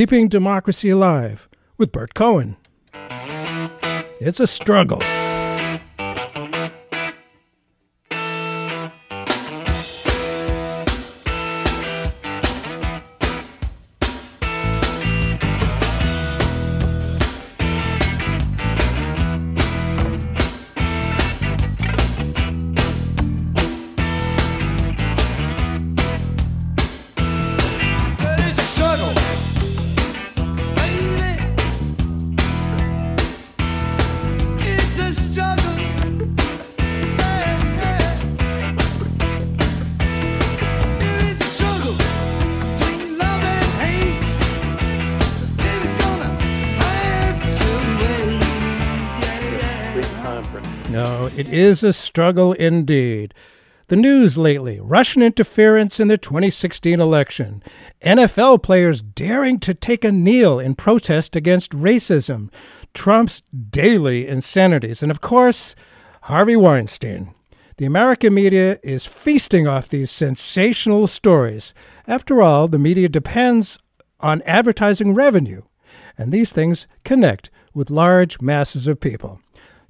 Keeping Democracy Alive with Bert Cohen. It's a struggle. Struggle indeed. The news lately Russian interference in the 2016 election, NFL players daring to take a kneel in protest against racism, Trump's daily insanities, and of course, Harvey Weinstein. The American media is feasting off these sensational stories. After all, the media depends on advertising revenue, and these things connect with large masses of people.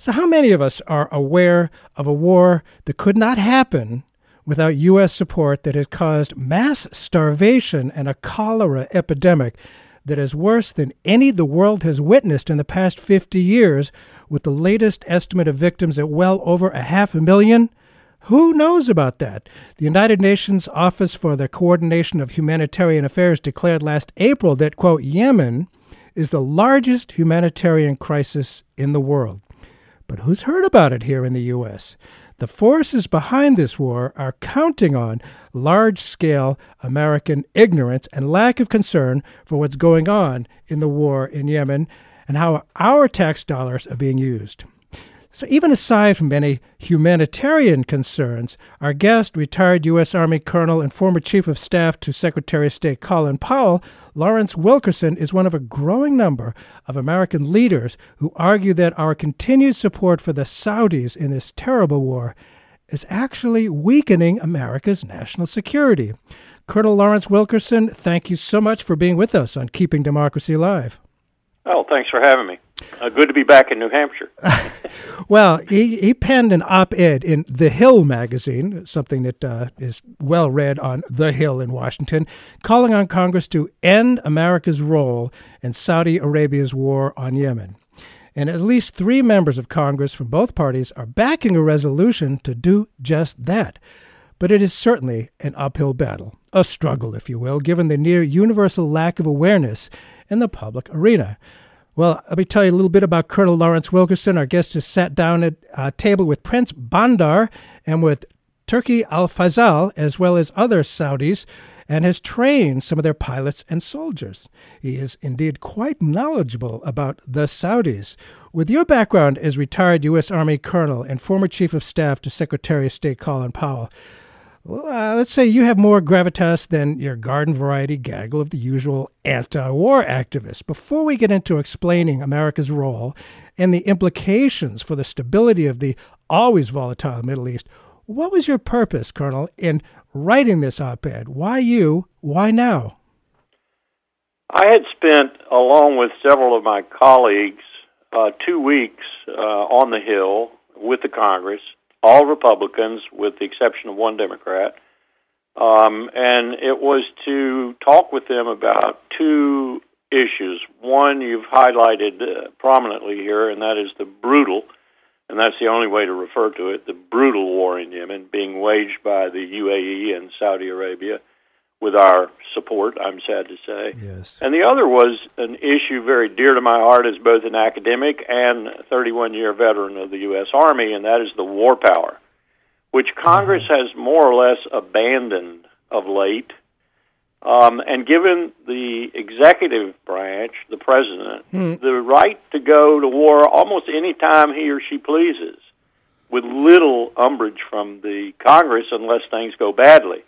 So, how many of us are aware of a war that could not happen without U.S. support that has caused mass starvation and a cholera epidemic that is worse than any the world has witnessed in the past 50 years, with the latest estimate of victims at well over a half a million? Who knows about that? The United Nations Office for the Coordination of Humanitarian Affairs declared last April that, quote, Yemen is the largest humanitarian crisis in the world. But who's heard about it here in the U.S.? The forces behind this war are counting on large scale American ignorance and lack of concern for what's going on in the war in Yemen and how our tax dollars are being used. So, even aside from any humanitarian concerns, our guest, retired U.S. Army Colonel and former Chief of Staff to Secretary of State Colin Powell, Lawrence Wilkerson, is one of a growing number of American leaders who argue that our continued support for the Saudis in this terrible war is actually weakening America's national security. Colonel Lawrence Wilkerson, thank you so much for being with us on Keeping Democracy Alive. Oh, thanks for having me. Uh, good to be back in New Hampshire. well, he, he penned an op ed in The Hill magazine, something that uh, is well read on The Hill in Washington, calling on Congress to end America's role in Saudi Arabia's war on Yemen. And at least three members of Congress from both parties are backing a resolution to do just that. But it is certainly an uphill battle, a struggle, if you will, given the near universal lack of awareness in the public arena. Well, let me tell you a little bit about Colonel Lawrence Wilkerson. Our guest has sat down at a table with Prince Bandar and with Turki Al Faisal, as well as other Saudis, and has trained some of their pilots and soldiers. He is indeed quite knowledgeable about the Saudis. With your background as retired U.S. Army colonel and former Chief of Staff to Secretary of State Colin Powell, uh, let's say you have more gravitas than your garden variety gaggle of the usual anti war activists. Before we get into explaining America's role and the implications for the stability of the always volatile Middle East, what was your purpose, Colonel, in writing this op ed? Why you? Why now? I had spent, along with several of my colleagues, uh, two weeks uh, on the Hill with the Congress all Republicans, with the exception of one Democrat. Um, and it was to talk with them about two issues. One you've highlighted uh, prominently here, and that is the brutal, and that's the only way to refer to it, the brutal war in Yemen being waged by the UAE and Saudi Arabia with our support, I'm sad to say. Yes. And the other was an issue very dear to my heart as both an academic and 31 year veteran of the U.S. Army, and that is the war power, which Congress uh-huh. has more or less abandoned of late. Um, and given the executive branch, the president, hmm. the right to go to war almost any time he or she pleases, with little umbrage from the Congress unless things go badly.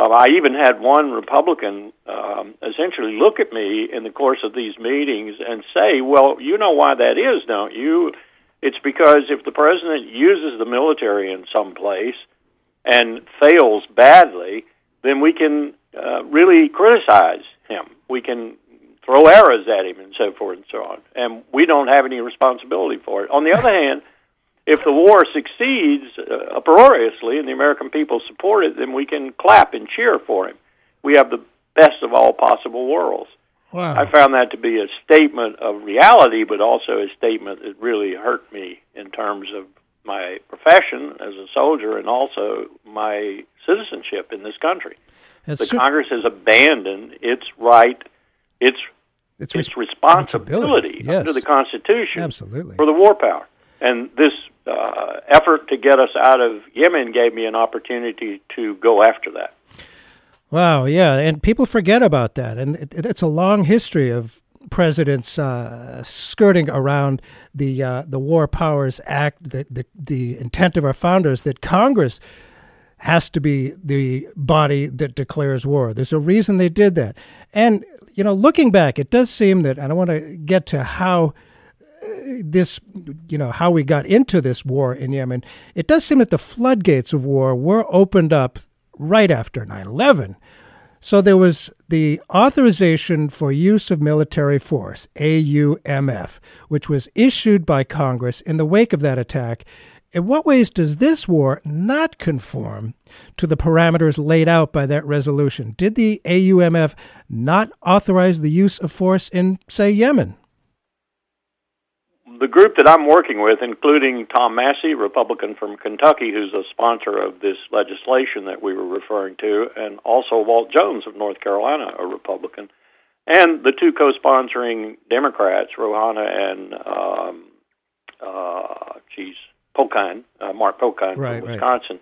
Um, I even had one Republican um, essentially look at me in the course of these meetings and say, "Well, you know why that is, don't you? It's because if the president uses the military in some place and fails badly, then we can uh, really criticize him. We can throw arrows at him and so forth and so on. And we don't have any responsibility for it. On the other hand, if the war succeeds uh, uproariously and the American people support it, then we can clap and cheer for him. We have the best of all possible worlds. Wow. I found that to be a statement of reality, but also a statement that really hurt me in terms of my profession as a soldier and also my citizenship in this country. That's the cer- Congress has abandoned its right, its it's its res- responsibility yes. under the Constitution Absolutely. for the war power. And this uh, effort to get us out of Yemen gave me an opportunity to go after that. Wow, yeah, and people forget about that, and it, it's a long history of presidents uh, skirting around the uh, the War Powers Act, the, the the intent of our founders that Congress has to be the body that declares war. There's a reason they did that, and you know, looking back, it does seem that, I want to get to how this, you know, how we got into this war in Yemen, it does seem that the floodgates of war were opened up right after 9 11. So there was the authorization for use of military force, AUMF, which was issued by Congress in the wake of that attack. In what ways does this war not conform to the parameters laid out by that resolution? Did the AUMF not authorize the use of force in, say, Yemen? The group that I'm working with, including Tom Massie, Republican from Kentucky, who's a sponsor of this legislation that we were referring to, and also Walt Jones of North Carolina, a Republican, and the two co-sponsoring Democrats, Ro Khanna and um, uh, geez, uh, Mark Pocan Right, from right. Wisconsin.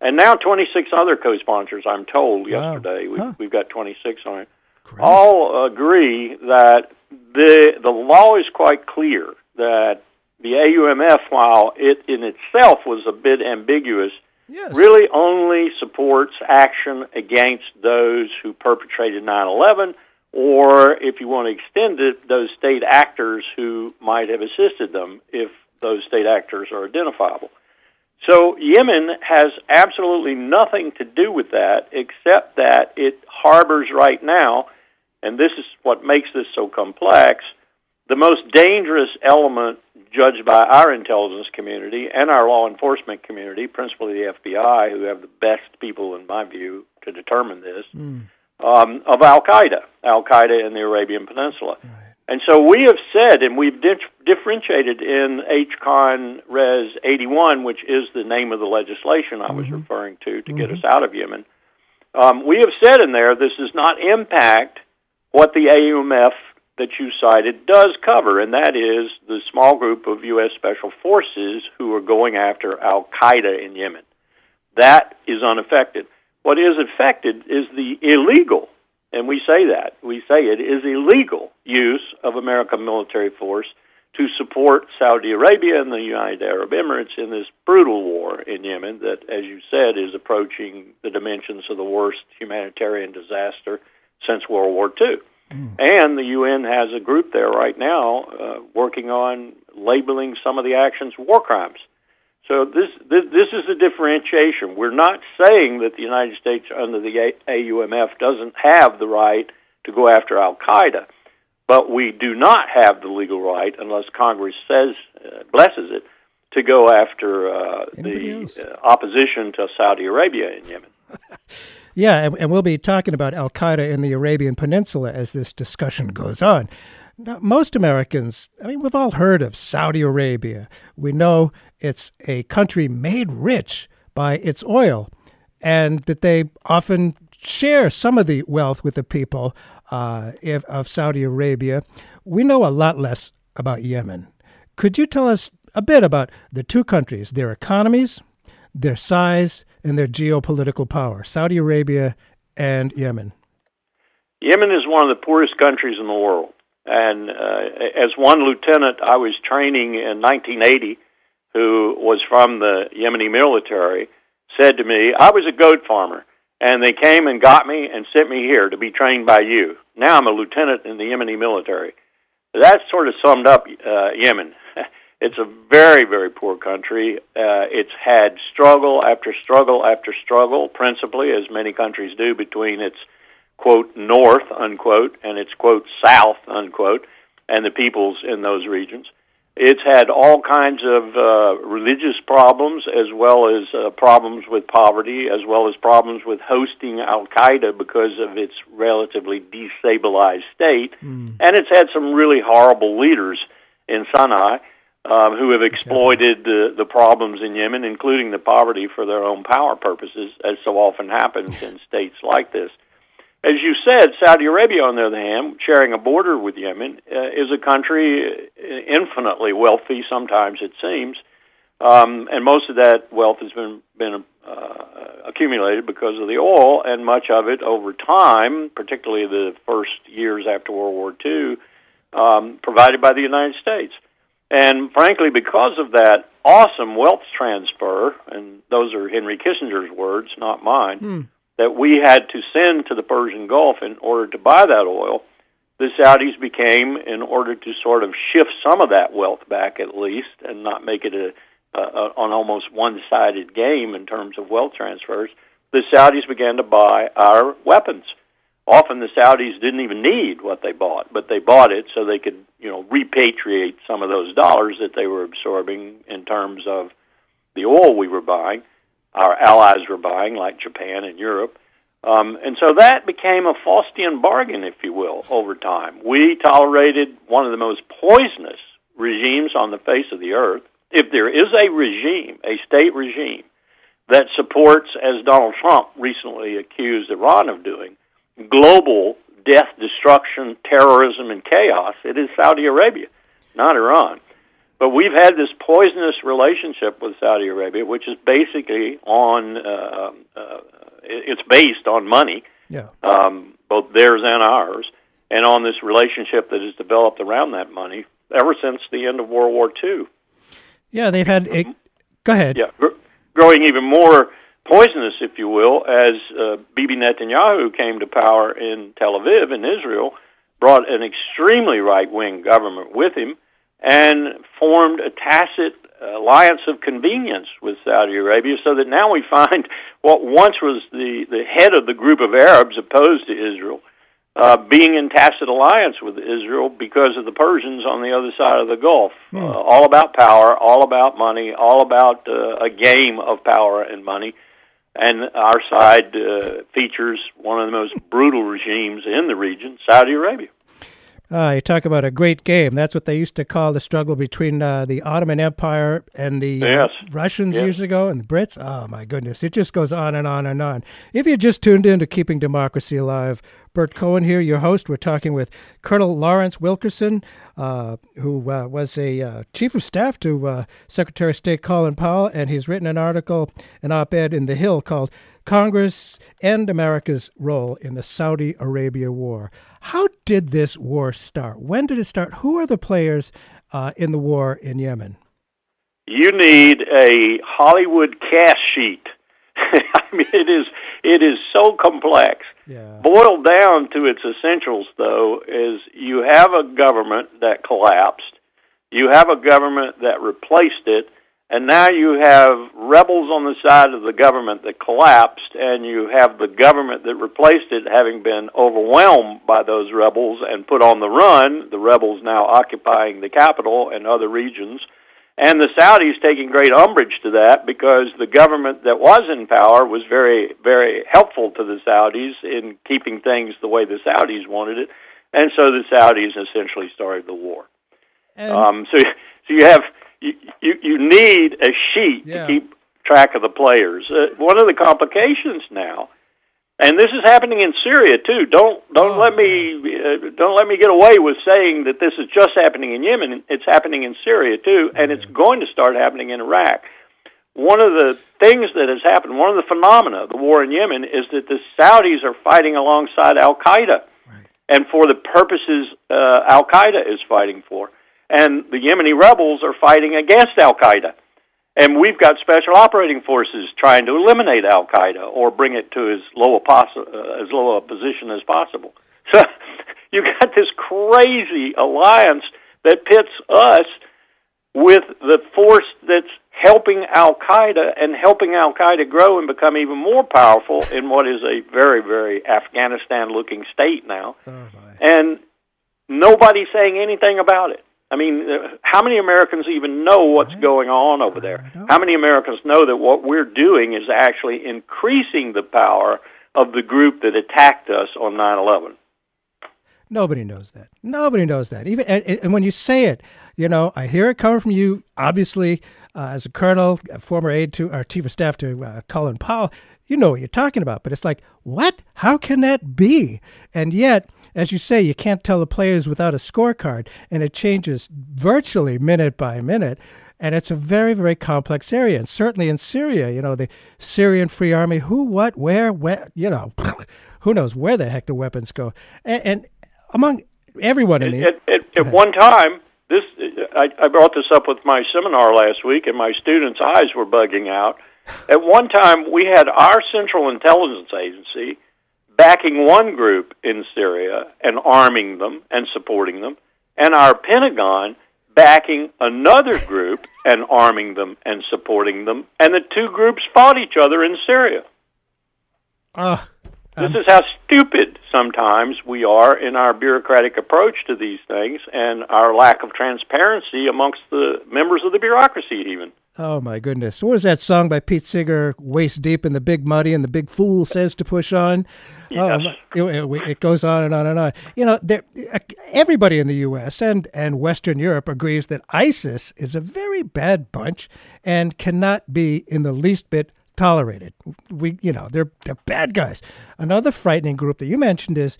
And now 26 other co-sponsors, I'm told Wow. yesterday. We, Huh. We've got 26 on it Great. all agree that the the law is quite clear that the AUMF, while it in itself was a bit ambiguous, yes. really only supports action against those who perpetrated 9/11, or if you want to extend it, those state actors who might have assisted them, if those state actors are identifiable. So Yemen has absolutely nothing to do with that, except that it harbors right now, and this is what makes this so complex, the most dangerous element judged by our intelligence community and our law enforcement community, principally the FBI, who have the best people, in my view, to determine this, um, of Al Qaeda, Al Qaeda in the Arabian Peninsula. And so we have said, and we've dif- differentiated in HCON Res 81, which is the name of the legislation I was referring to to get us out of Yemen. Um, we have said in there this does not impact what the AUMF that you cited does cover, and that is the small group of U.S. Special Forces who are going after Al Qaeda in Yemen. That is unaffected. What is affected is the illegal, and we say that, we say it is illegal use of American military force to support Saudi Arabia and the United Arab Emirates in this brutal war in Yemen that, as you said, is approaching the dimensions of the worst humanitarian disaster since World War II. And the UN has a group there right now uh, working on labeling some of the actions war crimes. So this, this this is a differentiation. We're not saying that the United States under the AUMF doesn't have the right to go after Al Qaeda, but we do not have the legal right unless Congress says uh, blesses it to go after uh, the uh, opposition to Saudi Arabia in Yemen. Yeah, and, and we'll be talking about Al Qaeda in the Arabian Peninsula as this discussion goes on. Now, most Americans, I mean, we've all heard of Saudi Arabia. We know it's a country made rich by its oil, and that they often share some of the wealth with the people uh, of Saudi Arabia. We know a lot less about Yemen. Could you tell us a bit about the two countries, their economies, their size, and their geopolitical power, Saudi Arabia and Yemen? Yemen is one of the poorest countries in the world. And uh, as one lieutenant I was training in 1980, who was from the Yemeni military, said to me, I was a goat farmer, and they came and got me and sent me here to be trained by you. Now I'm a lieutenant in the Yemeni military. That sort of summed up uh, Yemen. It's a very, very poor country. Uh, it's had struggle after struggle after struggle, principally, as many countries do, between its quote north unquote and its quote south unquote and the peoples in those regions. It's had all kinds of uh, religious problems as well as uh, problems with poverty, as well as problems with hosting Al Qaeda because of its relatively destabilized state. Mm. And it's had some really horrible leaders in Sana'a um, who have exploited the, the problems in Yemen, including the poverty, for their own power purposes, as so often happens in states like this. As you said, Saudi Arabia, on the other hand, sharing a border with Yemen, uh, is a country uh, infinitely wealthy. Sometimes it seems, um, and most of that wealth has been been uh, accumulated because of the oil, and much of it over time, particularly the first years after World War II, um, provided by the United States. And frankly, because of that awesome wealth transfer, and those are Henry Kissinger's words, not mine. Hmm that we had to send to the Persian Gulf in order to buy that oil, the Saudis became, in order to sort of shift some of that wealth back at least and not make it a, a, a an almost one-sided game in terms of wealth transfers, the Saudis began to buy our weapons. Often the Saudis didn't even need what they bought, but they bought it so they could, you know, repatriate some of those dollars that they were absorbing in terms of the oil we were buying our allies were buying, like Japan and Europe. Um, and so that became a Faustian bargain, if you will, over time. We tolerated one of the most poisonous regimes on the face of the earth. If there is a regime, a state regime, that supports, as Donald Trump recently accused Iran of doing, global death, destruction, terrorism, and chaos, it is Saudi Arabia, not Iran. But we've had this poisonous relationship with Saudi Arabia, which is basically on uh, uh, it's based on money, yeah. um, both theirs and ours, and on this relationship that has developed around that money ever since the end of World War II. Yeah, they've had. A, go ahead. Yeah, gr- growing even more poisonous, if you will, as uh, Bibi Netanyahu came to power in Tel Aviv in Israel, brought an extremely right wing government with him and formed a tacit alliance of convenience with Saudi Arabia so that now we find what once was the, the head of the group of Arabs opposed to Israel uh, being in tacit alliance with Israel because of the Persians on the other side of the Gulf. Hmm. Uh, all about power, all about money, all about uh, a game of power and money. And our side uh, features one of the most brutal regimes in the region, Saudi Arabia. Uh, you talk about a great game. That's what they used to call the struggle between uh, the Ottoman Empire and the uh, yes. Russians yes. years ago and the Brits. Oh, my goodness. It just goes on and on and on. If you just tuned in to Keeping Democracy Alive, Bert Cohen here, your host. We're talking with Colonel Lawrence Wilkerson, uh, who uh, was a uh, chief of staff to Secretary of State Colin Powell, and he's written an article, an op ed in The Hill called Congress and America's Role in the Saudi Arabia War. How did this war start? When did it start? Who are the players uh, in the war in Yemen? You need a Hollywood cast sheet. I mean, it is it is so complex. Yeah. Boiled down to its essentials, though, is you have a government that collapsed. You have a government that replaced it, and now you have rebels on the side of the government that collapsed, and you have the government that replaced it having been overwhelmed by those rebels and put on the run, the rebels now occupying the capital and other regions. And the Saudis taking great umbrage to that because the government that was in power was very, very helpful to the Saudis in keeping things the way the Saudis wanted it. And so the Saudis essentially started the war. Um, so, so you have you, you, you need a sheet yeah. to keep track of the players. Uh, one of the complications now, and this is happening in Syria too. Don't don't oh, let me uh, don't let me get away with saying that this is just happening in Yemen. It's happening in Syria too, and it's going to start happening in Iraq. One of the things that has happened, one of the phenomena of the war in Yemen, is that the Saudis are fighting alongside Al Qaeda, right. and for the purposes uh, Al Qaeda is fighting for and the Yemeni rebels are fighting against Al Qaeda. And we've got special operating forces trying to eliminate Al Qaeda or bring it to as low a poss- uh, as low a position as possible. So you've got this crazy alliance that pits us with the force that's helping Al Qaeda and helping Al Qaeda grow and become even more powerful in what is a very, very Afghanistan looking state now. Oh and nobody's saying anything about it. I mean, uh, how many Americans even know what's going on over there? How many Americans know that what we're doing is actually increasing the power of the group that attacked us on 9 11? Nobody knows that. Nobody knows that. Even and, and, when you say it, you know, I hear it coming from you. Obviously, uh, as a colonel, a former aide to our chief of staff to uh, Colin Powell, you know what you're talking about. But it's like, what? How can that be? And yet, as you say, you can't tell the players without a scorecard, and it changes virtually minute by minute. And it's a very, very complex area. And certainly in Syria, you know, the Syrian Free Army, who, what, where, where, you know, who knows where the heck the weapons go. And, and among everyone in the. At, at, at one time, this I, I brought this up with my seminar last week, and my students' eyes were bugging out. At one time, we had our Central Intelligence Agency backing one group in Syria and arming them and supporting them, and our Pentagon backing another group and arming them and supporting them, and the two groups fought each other in Syria. Uh, um, this is how stupid sometimes we are in our bureaucratic approach to these things and our lack of transparency amongst the members of the bureaucracy, even. Oh my goodness! What was that song by Pete Seeger? Waist deep in the big muddy, and the big fool says to push on. Yes. Oh, it, it, goes on and on and on. You know, there, everybody in the U.S. and and Western Europe agrees that ISIS is a very bad bunch and cannot be in the least bit tolerated. We, you know, they're they're bad guys. Another frightening group that you mentioned is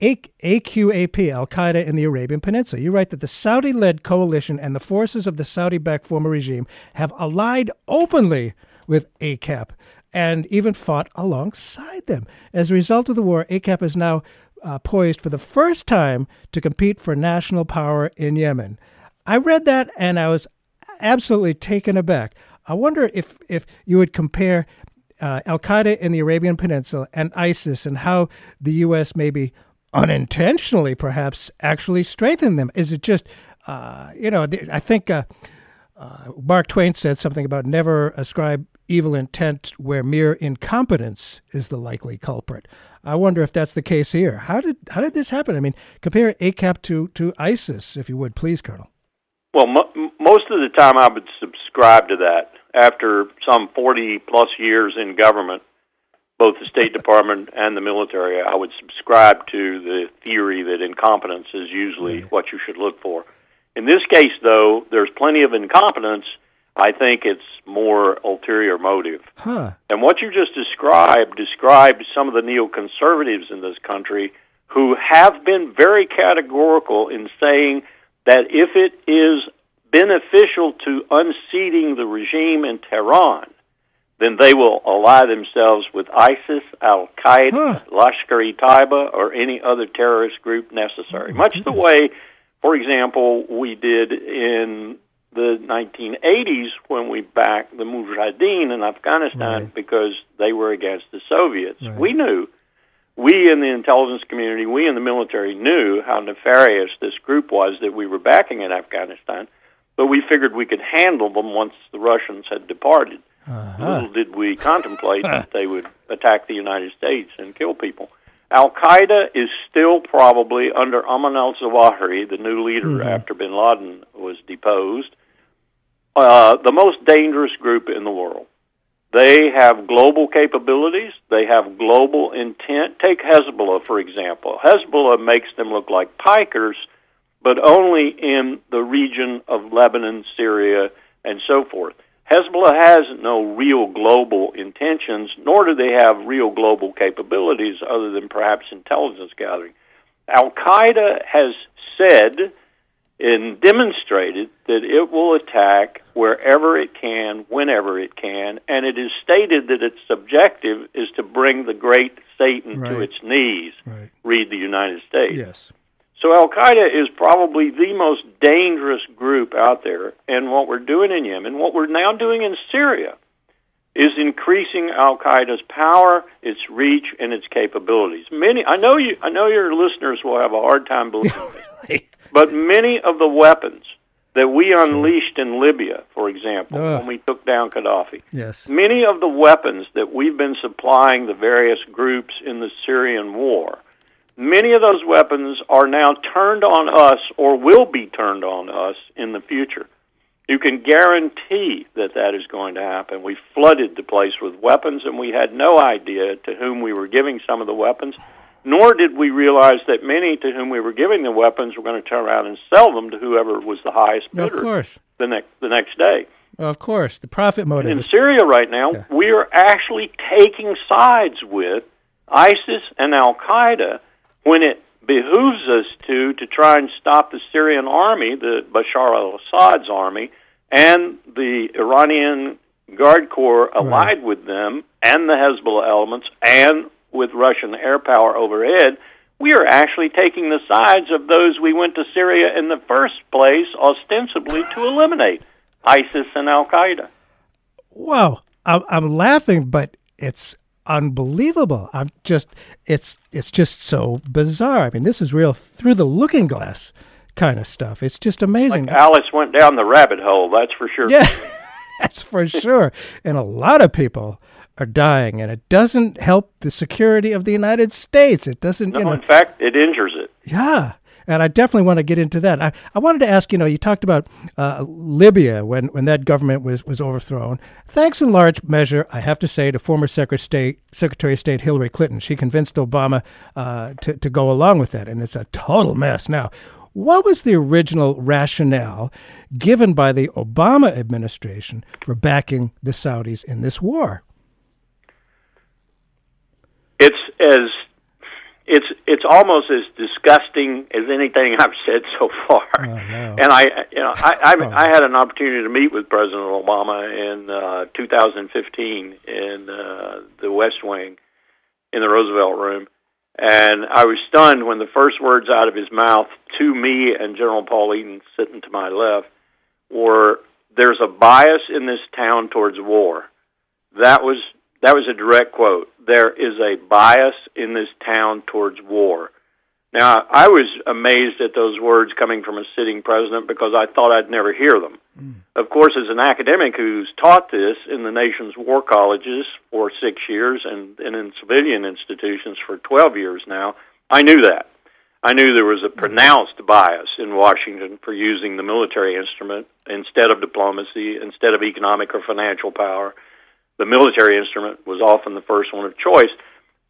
AQAP, Al Qaeda in the Arabian Peninsula. You write that the Saudi led coalition and the forces of the Saudi backed former regime have allied openly with AQAP and even fought alongside them. As a result of the war, AQAP is now uh, poised for the first time to compete for national power in Yemen. I read that and I was absolutely taken aback. I wonder if, if you would compare uh, Al Qaeda in the Arabian Peninsula and ISIS and how the U.S. maybe unintentionally perhaps actually strengthen them? Is it just, uh, you know, I think uh, uh, Mark Twain said something about never ascribe evil intent where mere incompetence is the likely culprit. I wonder if that's the case here. How did how did this happen? I mean, compare AQAP to to ISIS, if you would, please, Colonel. Well, mo- most of the time I would subscribe to that. After some 40 plus years in government, both the State Department and the military, I would subscribe to the theory that incompetence is usually what you should look for. In this case, though, there's plenty of incompetence. I think it's more ulterior motive. Huh. And what you just described described some of the neoconservatives in this country who have been very categorical in saying that if it is beneficial to unseating the regime in Tehran, then they will ally themselves with ISIS, Al Qaeda, huh. Lashkar-e Taiba, or any other terrorist group necessary. Oh, Much goodness. the way, for example, we did in the 1980s when we backed the Mujahideen in Afghanistan right. because they were against the Soviets. Right. We knew we in the intelligence community, we in the military knew how nefarious this group was that we were backing in Afghanistan, but we figured we could handle them once the Russians had departed. Uh-huh. Little did we contemplate that they would attack the United States and kill people. Al Qaeda is still probably under Ayman al Zawahiri, the new leader mm-hmm. after bin Laden was deposed, uh, the most dangerous group in the world. They have global capabilities. They have global intent. Take Hezbollah, for example. Hezbollah makes them look like pikers, but only in the region of Lebanon, Syria, and so forth. Hezbollah has no real global intentions, nor do they have real global capabilities other than perhaps intelligence gathering. Al Qaeda has said and demonstrated that it will attack wherever it can, whenever it can, and it is stated that its objective is to bring the great Satan right. to its knees. Right. Read the United States. Yes. So Al Qaeda is probably the most dangerous group out there, and what we're doing in Yemen, what we're now doing in Syria, is increasing Al Qaeda's power, its reach, and its capabilities. Many, I know you, I know your listeners will have a hard time believing this. But many of the weapons that we unleashed in Libya, for example, Ugh. when we took down Gaddafi. Yes. Many of the weapons that we've been supplying the various groups in the Syrian war, many of those weapons are now turned on us or will be turned on us in the future. You can guarantee that that is going to happen. We flooded the place with weapons, and we had no idea to whom we were giving some of the weapons, nor did we realize that many to whom we were giving the weapons were going to turn around and sell them to whoever was the highest bidder Of course. the next the next day. Of course. The profit motive. In Syria right now, Yeah. we are actually taking sides with ISIS and Al Qaeda when it behooves us to to try and stop the Syrian army, the Bashar al-Assad's army, and the Iranian Guard Corps allied with them, and the Hezbollah elements, and with Russian air power overhead. We are actually taking the sides of those we went to Syria in the first place, ostensibly to eliminate ISIS and Al Qaeda. Wow, I'm, I'm laughing, but it's unbelievable. I'm just, it's, it's just so bizarre. I mean, this is real through the looking glass kind of stuff. It's just amazing. Alice went down the rabbit hole, that's for sure. yeah, that's for sure. And a lot of people are dying, and it doesn't help the security of the United States. It doesn't, No, you know. in fact, it injures it. Yeah. And I definitely want to get into that. I, I wanted to ask, you know, you talked about uh, Libya when, when that government was, was overthrown. Thanks in large measure, I have to say, to former Secretary of State, Secretary of State Hillary Clinton. She convinced Obama uh, to, to go along with that, and it's a total mess now. What was the original rationale given by the Obama administration for backing the Saudis in this war? It's as it's it's almost as disgusting as anything I've said so far. Oh, no. And I, you know, I I, Oh. I had an opportunity to meet with President Obama in uh, 2015 in uh, the West Wing, in the Roosevelt Room, and I was stunned when the first words out of his mouth to me and General Paul Eaton sitting to my left were, "There's a bias in this town towards war." That was that was a direct quote. There is a bias in this town towards war. Now, I was amazed at those words coming from a sitting president because I thought I'd never hear them. Hmm. Of course, as an academic who's taught this in the nation's war colleges for six years and, and in civilian institutions for 12 years now, I knew that. I knew there was a hmm. pronounced bias in Washington for using the military instrument instead of diplomacy, instead of economic or financial power. The military instrument was often the first one of choice.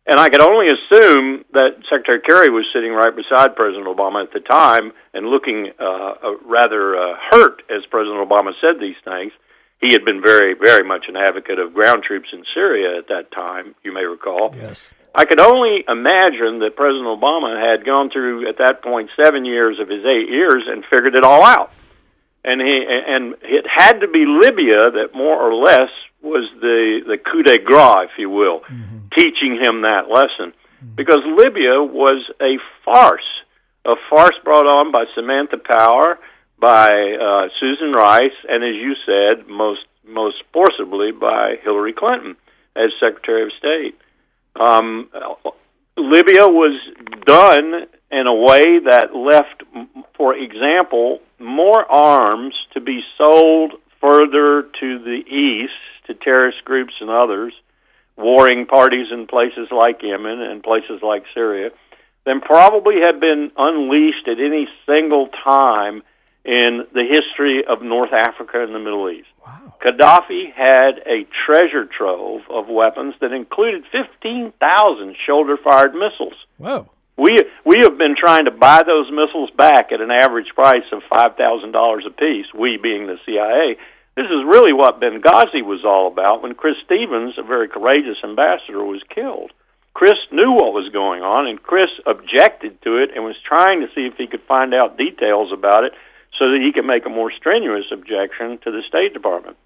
And I could only assume that Secretary Kerry was sitting right beside President Obama at the time and looking uh, uh, rather uh, hurt as President Obama said these things. He had been very, very much an advocate of ground troops in Syria at that time, you may recall. Yes. I could only imagine that President Obama had gone through at that point seven years of his eight years and figured it all out. And he and it had to be Libya that more or less was the the coup de grace, if you will, teaching him that lesson, because Libya was a farce, a farce brought on by Samantha Power, by uh, Susan Rice, and as you said, most most forcibly by Hillary Clinton as Secretary of State. Um, Libya was done in a way that left, for example, more arms to be sold further to the east to terrorist groups and others, warring parties in places like Yemen and places like Syria, than probably had been unleashed at any single time in the history of North Africa and the Middle East. Wow. Gaddafi had a treasure trove of weapons that included 15,000 shoulder fired missiles. Whoa. We we have been trying to buy those missiles back at an average price of five thousand dollars a piece, We being the CIA. This is really what Benghazi was all about when Chris Stevens, a very courageous ambassador, was killed. Chris knew what was going on, and Chris objected to it and was trying to see if he could find out details about it so that he could make a more strenuous objection to the State Department.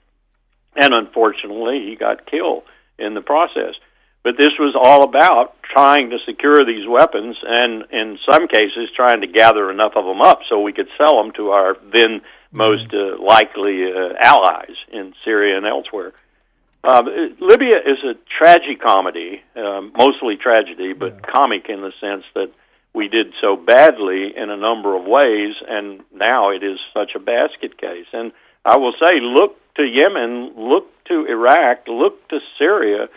And unfortunately, he got killed in the process. But this was all about trying to secure these weapons and, in some cases, trying to gather enough of them up so we could sell them to our then most uh, likely uh, allies in Syria and elsewhere. Uh, Libya is a tragicomedy, um, mostly tragedy, but comic in the sense that we did so badly in a number of ways, and now it is such a basket case. And I will say, look to Yemen, look to Iraq, look to Syria,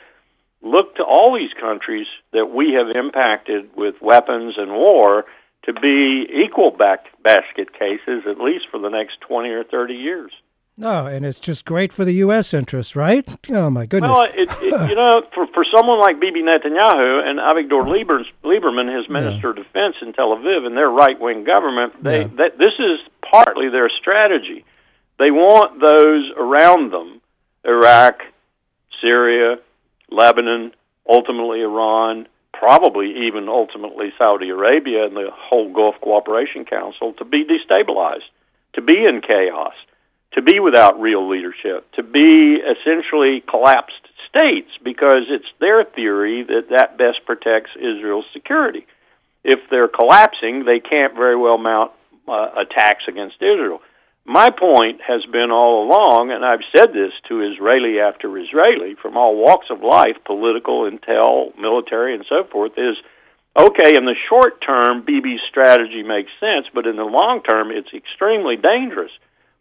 look to all these countries that we have impacted with weapons and war to be equal back basket cases, at least for the next 20 or 30 years. No, and it's just great for the U.S. interest, right? Oh my goodness! Well, it, it, you know, for for someone like Bibi Netanyahu and Avigdor Lieberman, his Minister yeah. of Defense in Tel Aviv, and their right wing government, they yeah. that this is partly their strategy. They want those around them, Iraq, Syria, Lebanon, ultimately Iran, probably even ultimately Saudi Arabia and the whole Gulf Cooperation Council, to be destabilized, to be in chaos to be without real leadership, to be essentially collapsed states, because it's their theory that that best protects Israel's security. If they're collapsing, they can't very well mount uh, attacks against Israel. My point has been all along, and I've said this to Israeli after Israeli from all walks of life, political, intel, military, and so forth, is okay, in the short term, Bibi's strategy makes sense, but in the long term, it's extremely dangerous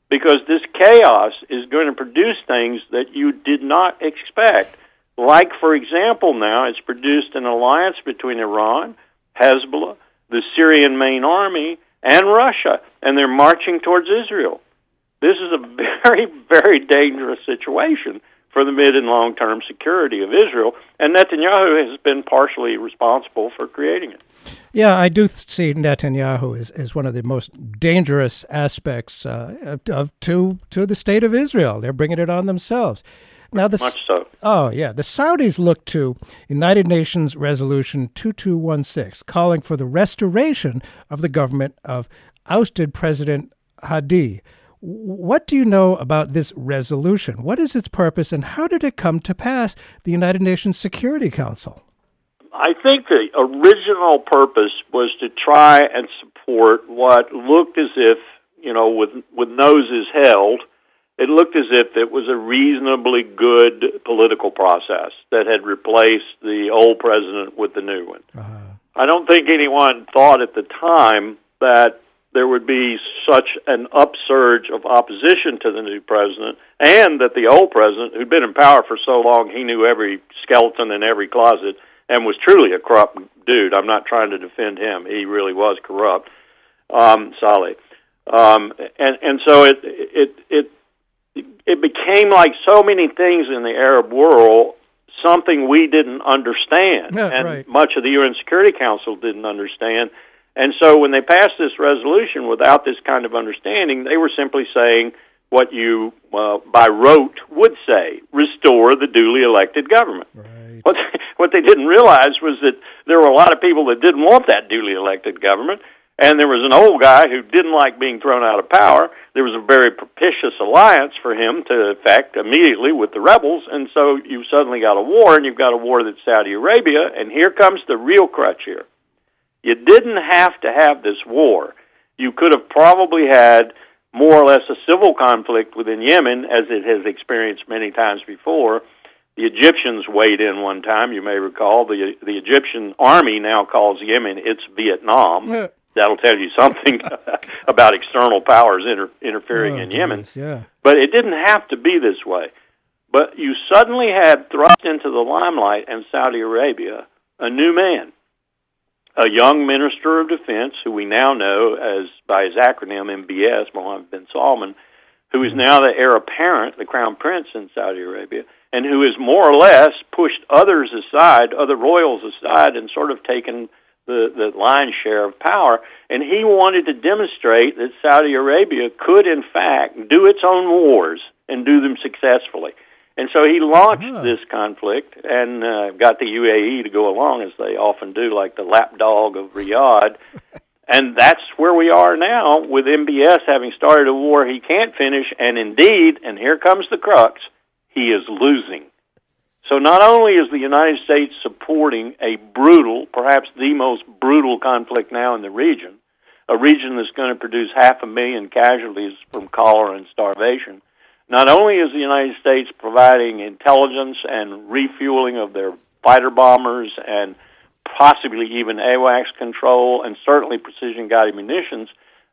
because this chaos is going to produce things that you did not expect. Like, for example, now it's produced an alliance between Iran, Hezbollah, the Syrian main army, and Russia, and they're marching towards Israel. This is a very, very dangerous situation for the mid and long term security of Israel, and Netanyahu has been partially responsible for creating it. Yeah, I do see Netanyahu as, as one of the most dangerous aspects uh, of to to the state of Israel. They're bringing it on themselves. Now the much so. Oh yeah, the Saudis look to United Nations Resolution 2216, calling for the restoration of the government of ousted President Hadi. What do you know about this resolution? What is its purpose, and how did it come to pass? The United Nations Security Council. I think the original purpose was to try and support what looked as if, you know, with with noses held, it looked as if it was a reasonably good political process that had replaced the old president with the new one. Uh-huh. I don't think anyone thought at the time that there would be such an upsurge of opposition to the new president, and that the old president, who'd been in power for so long, he knew every skeleton in every closet and was truly a corrupt dude. I'm not trying to defend him. He really was corrupt. Um, Saleh. Um, and and so it it it it became like so many things in the Arab world something we didn't understand, yeah, and right. much of the UN Security Council didn't understand. And so when they passed this resolution without this kind of understanding, they were simply saying what you, uh, by rote, would say restore the duly elected government. Right. What they, what they didn't realize was that there were a lot of people that didn't want that duly elected government, and there was an old guy who didn't like being thrown out of power. There was a very propitious alliance for him to effect immediately with the rebels, and so you suddenly got a war, and you've got a war that's Saudi Arabia, and here comes the real crutch here. You didn't have to have this war. You could have probably had more or less a civil conflict within Yemen, as it has experienced many times before, the Egyptians weighed in one time. You may recall the the Egyptian army now calls Yemen its Vietnam. Yeah. That'll tell you something about external powers inter, interfering oh, in Yemen. Yeah. But it didn't have to be this way. But you suddenly had thrust into the limelight in Saudi Arabia a new man, a young minister of defense who we now know as by his acronym MBS, Mohammed bin Salman, who is mm-hmm. now the heir apparent, the crown prince in Saudi Arabia and who has more or less pushed others aside, other royals aside, and sort of taken the, the lion's share of power. And he wanted to demonstrate that Saudi Arabia could, in fact, do its own wars and do them successfully. And so he launched uh-huh. this conflict and uh, got the UAE to go along, as they often do, like the lapdog of Riyadh. and that's where we are now with MBS having started a war he can't finish. And indeed, and here comes the crux, he is losing. So not only is the United States supporting a brutal, perhaps the most brutal conflict now in the region, a region that's going to produce half a million casualties from cholera and starvation, not only is the United States providing intelligence and refueling of their fighter bombers and possibly even AWACS control, and certainly precision guided munitions.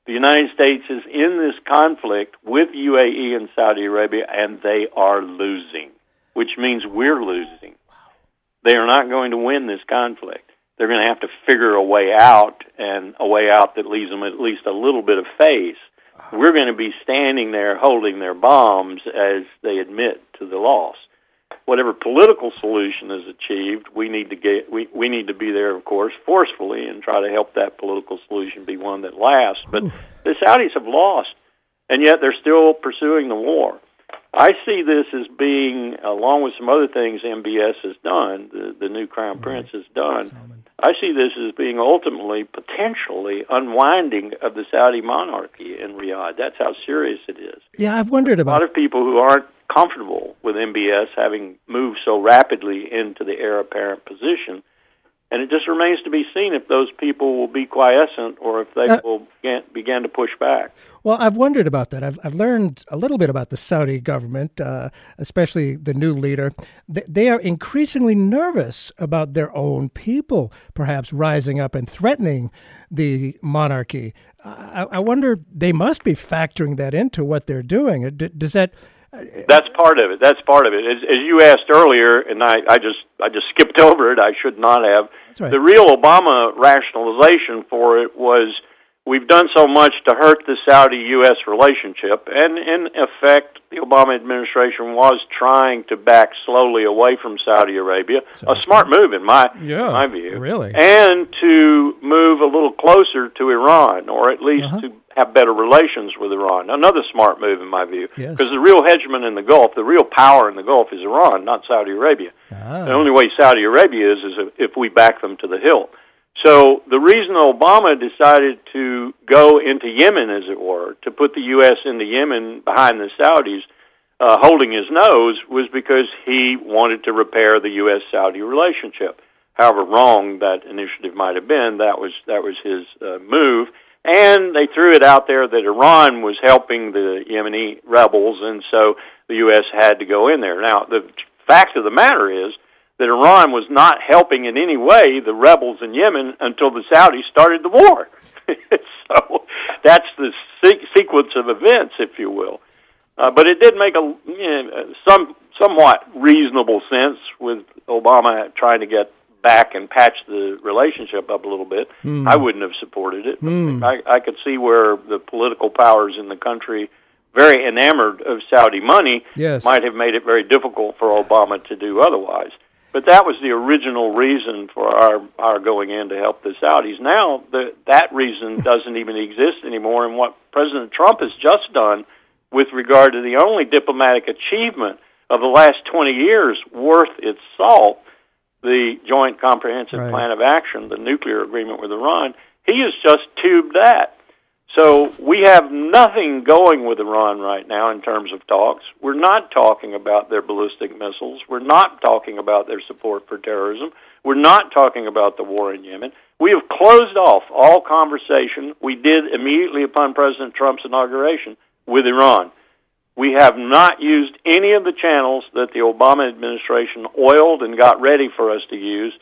The United States is in this conflict with UAE and Saudi Arabia, and they are losing, which means we're losing. They are not going to win this conflict. They're going to have to figure a way out, and a way out that leaves them at least a little bit of face. We're going to be standing there holding their bombs as they admit to the loss whatever political solution is achieved, we need to get we, we need to be there, of course, forcefully and try to help that political solution be one that lasts. But the Saudis have lost, and yet they're still pursuing the war. I see this as being, along with some other things MBS has done, the, the new Crown right. Prince has done. I see this as being ultimately, potentially, unwinding of the Saudi monarchy in Riyadh. That's how serious it is. Yeah, I've wondered about a lot of people who aren't comfortable with MBS having moved so rapidly into the heir apparent position. And it just remains to be seen if those people will be quiescent or if they uh, will begin, begin, to push back. Well, I've wondered about that. I've, I've learned a little bit about the Saudi government, uh, especially the new leader. They, they are increasingly nervous about their own people, perhaps rising up and threatening the monarchy. I, I wonder, they must be factoring that into what they're doing. Does that that's part of it. That's part of it. As, as you asked earlier, and I, I just I just skipped over it. I should not have. Right. The real Obama rationalization for it was we've done so much to hurt the Saudi-U.S. relationship, and in effect, the Obama administration was trying to back slowly away from Saudi Arabia. Sounds a smart move, in my yeah, my view, really, and to move a little closer to Iran, or at least uh-huh. to have better relations with Iran. Another smart move, in my view, because yes. the real hegemon in the Gulf, the real power in the Gulf, is Iran, not Saudi Arabia. Ah. The only way Saudi Arabia is is if we back them to the hilt. So the reason Obama decided to go into Yemen, as it were, to put the U.S. into Yemen behind the Saudis, uh, holding his nose, was because he wanted to repair the U.S.-Saudi relationship. However wrong that initiative might have been, that was that was his uh, move. And they threw it out there that Iran was helping the Yemeni rebels, and so the U.S. had to go in there. Now, the fact of the matter is that Iran was not helping in any way the rebels in Yemen until the Saudis started the war. so that's the se- sequence of events, if you will. Uh, but it did make a you know, some somewhat reasonable sense with Obama trying to get back and patch the relationship up a little bit. Mm. I wouldn't have supported it. Mm. I, I could see where the political powers in the country, very enamored of Saudi money, yes. might have made it very difficult for Obama to do otherwise. But that was the original reason for our our going in to help this out. He's Now the, that reason doesn't even exist anymore, and what President Trump has just done with regard to the only diplomatic achievement of the last 20 years worth its salt, the Joint Comprehensive right. Plan of Action, the nuclear agreement with Iran, he has just tubed that. So we have nothing going with Iran right now in terms of talks. We're not talking about their ballistic missiles. We're not talking about their support for terrorism. We're not talking about the war in Yemen. We have closed off all conversation we did immediately upon President Trump's inauguration with Iran. We have not used any of the channels that the Obama administration oiled and got ready for us to use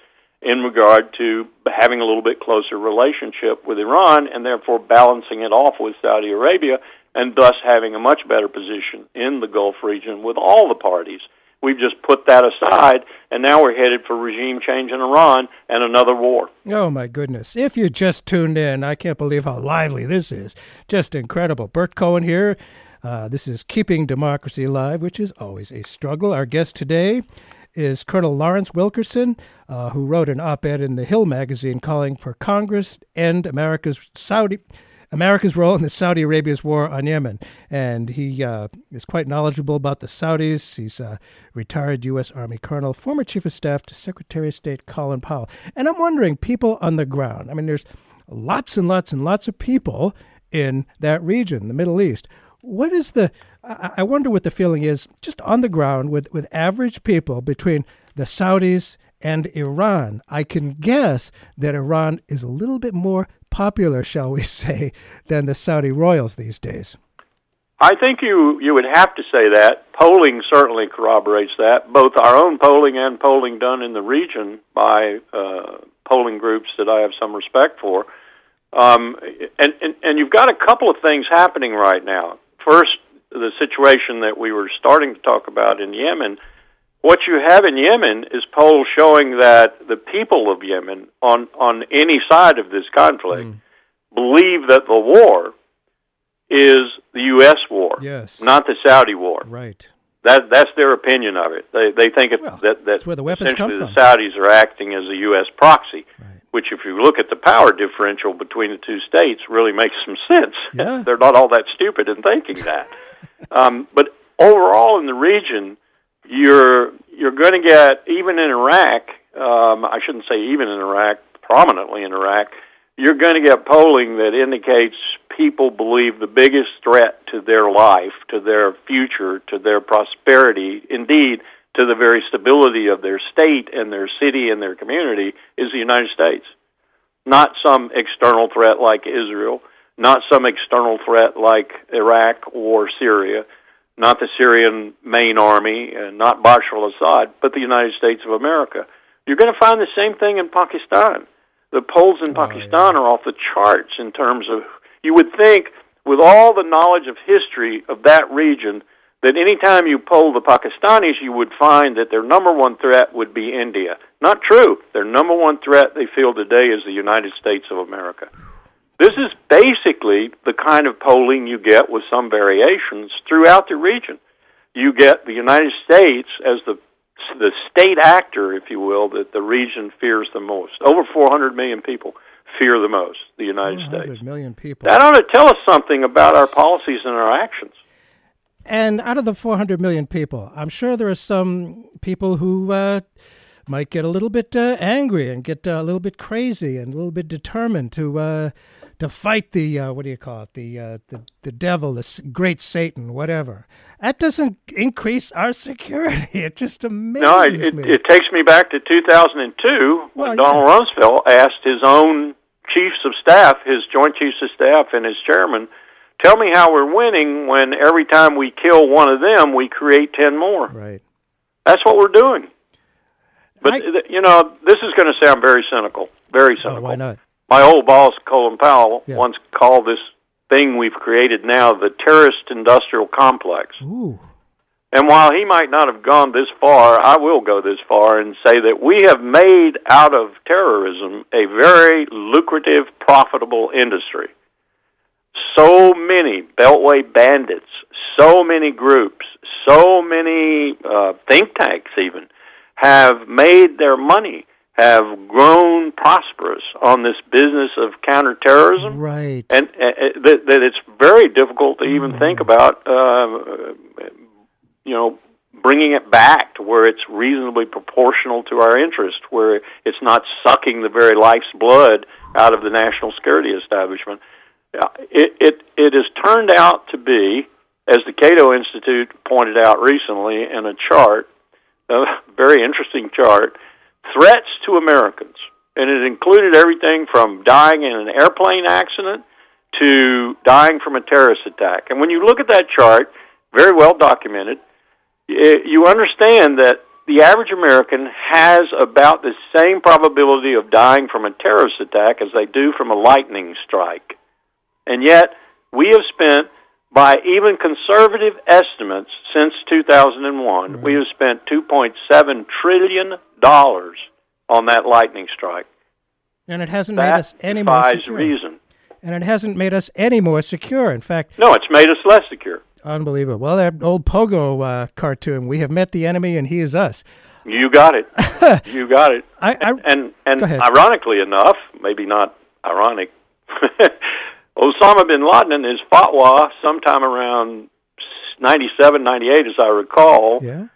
in regard to having a little bit closer relationship with Iran and therefore balancing it off with Saudi Arabia and thus having a much better position in the Gulf region with all the parties. We've just put that aside, and now we're headed for regime change in Iran and another war. Oh, my goodness. If you just tuned in, I can't believe how lively this is. Just incredible. Bert Cohen here. Uh, this is Keeping Democracy Alive, which is always a struggle. Our guest today is Colonel Lawrence Wilkerson, uh, who wrote an op-ed in the Hill magazine calling for Congress end America's Saudi America's role in the Saudi Arabia's war on Yemen. And he uh, is quite knowledgeable about the Saudis. He's a retired U.S. Army colonel, former chief of staff to Secretary of State Colin Powell. And I'm wondering, people on the ground, I mean, there's lots and lots and lots of people in that region, the Middle East. What is the I wonder what the feeling is just on the ground with, with average people between the Saudis and Iran. I can guess that Iran is a little bit more popular, shall we say, than the Saudi royals these days. I think you you would have to say that. Polling certainly corroborates that. Both our own polling and polling done in the region by uh, polling groups that I have some respect for. Um, and, and, and you've got a couple of things happening right now. First, the situation that we were starting to talk about in Yemen. What you have in Yemen is polls showing that the people of Yemen, on, on any side of this conflict, mm. believe that the war is the U.S. war, yes. not the Saudi war. Right. That that's their opinion of it. They they think well, that that where the weapons essentially the Saudis are acting as a U.S. proxy. Right. Which, if you look at the power differential between the two states, really makes some sense. Yeah. They're not all that stupid in thinking that. um, but overall, in the region, you're you're going to get even in Iraq. Um, I shouldn't say even in Iraq, prominently in Iraq you're going to get polling that indicates people believe the biggest threat to their life, to their future, to their prosperity, indeed, to the very stability of their state and their city and their community is the United States. Not some external threat like Israel, not some external threat like Iraq or Syria, not the Syrian main army, and not Bashar al Assad, but the United States of America. You're going to find the same thing in Pakistan the polls in oh, Pakistan yeah. are off the charts in terms of you would think with all the knowledge of history of that region that any time you poll the Pakistanis you would find that their number one threat would be India. Not true. Their number one threat they feel today is the United States of America. This is basically the kind of polling you get with some variations throughout the region. You get the United States as the the state actor, if you will, that the region fears the most. Over 400 million people fear the most the United States. million people. That ought to tell us something about our policies and our actions. And out of the 400 million people, I'm sure there are some people who uh, might get a little bit uh, angry and get uh, a little bit crazy and a little bit determined to uh, to fight the uh, what do you call it the uh, the the devil, the great Satan, whatever. That doesn't increase our security. It just amazes no, it, it, me. it takes me back to 2002 well, when Donald yeah. Rumsfeld asked his own chiefs of staff, his joint chiefs of staff, and his chairman, "Tell me how we're winning when every time we kill one of them, we create ten more." Right. That's what we're doing. But I, you know, this is going to sound very cynical. Very oh, cynical. Oh, why not? My old boss, Colin Powell, Yeah. once called this thing we've created now the terrorist industrial complex. Ooh. And while he might not have gone this far, I will go this far and say that we have made out of terrorism a very lucrative, profitable industry. So many Beltway bandits, so many groups, so many uh, think tanks even have made their money, have grown prosperous on this business of counterterrorism, Right. and uh, uh, that, that it's very difficult to even Mm. think about, uh, you know, bringing it back to where it's reasonably proportional to our interest, where it's not sucking the very life's blood out of the national security establishment. It it it has turned out to be, as the Cato Institute pointed out recently in a chart, a very interesting chart, threats to Americans, and it included everything from dying in an airplane accident to dying from a terrorist attack. And when you look at that chart, very well documented, y- you understand that the average American has about the same probability of dying from a terrorist attack as they do from a lightning strike. And yet, we have spent, by even conservative estimates since 2001, we have spent $2.7 trillion on that lightning strike. And it hasn't made us any more secure. reason. And it hasn't made us any more secure. In fact, No, it's made us less secure. unbelievable. Well, that old Pogo uh, cartoon, we have met the enemy and he is us. You got it. you got it. I, I And and ahead. ironically enough, maybe not ironic, Osama bin Laden in his fatwa sometime around 97, 98, as I recall, yeah.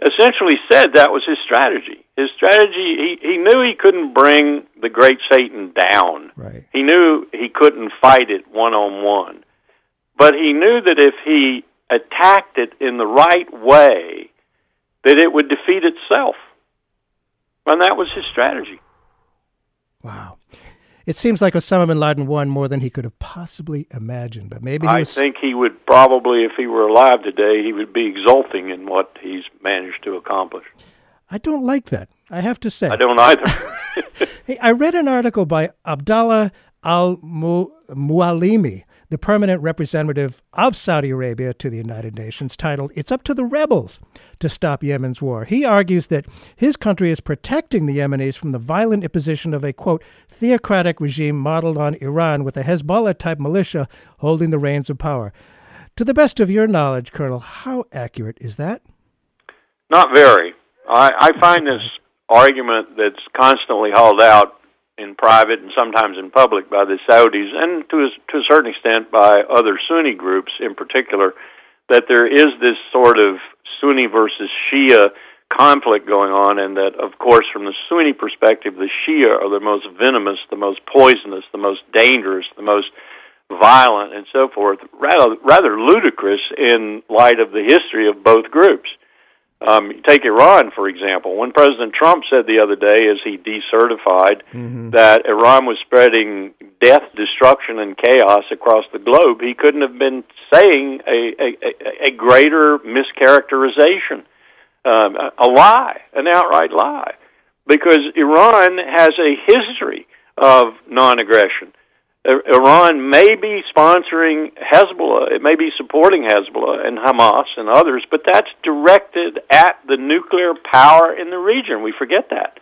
essentially said that was his strategy. His strategy, he, he knew he couldn't bring the great Satan down. Right. He knew he couldn't fight it one on one. But he knew that if he attacked it in the right way, that it would defeat itself. And that was his strategy. Wow. It seems like Osama bin Laden won more than he could have possibly imagined, but maybe he I was. think he would probably, if he were alive today, he would be exulting in what he's managed to accomplish. I don't like that. I have to say. I don't either. hey, I read an article by Abdallah Al Mualimi, the permanent representative of Saudi Arabia to the United Nations, titled It's Up to the Rebels to Stop Yemen's War. He argues that his country is protecting the Yemenis from the violent imposition of a, quote, theocratic regime modeled on Iran with a Hezbollah type militia holding the reins of power. To the best of your knowledge, Colonel, how accurate is that? Not very. I, I find this argument that's constantly hauled out in private and sometimes in public by the Saudis and to a, to a certain extent by other Sunni groups in particular that there is this sort of Sunni versus Shia conflict going on and that of course from the Sunni perspective the Shia are the most venomous, the most poisonous, the most dangerous, the most violent and so forth rather rather ludicrous in light of the history of both groups. Um, take Iran, for example. When President Trump said the other day, as he decertified, mm-hmm. that Iran was spreading death, destruction, and chaos across the globe, he couldn't have been saying a, a, a greater mischaracterization, um, a lie, an outright lie. Because Iran has a history of non aggression. Iran may be sponsoring Hezbollah, it may be supporting Hezbollah and Hamas and others, but that's directed at the nuclear power in the region. We forget that.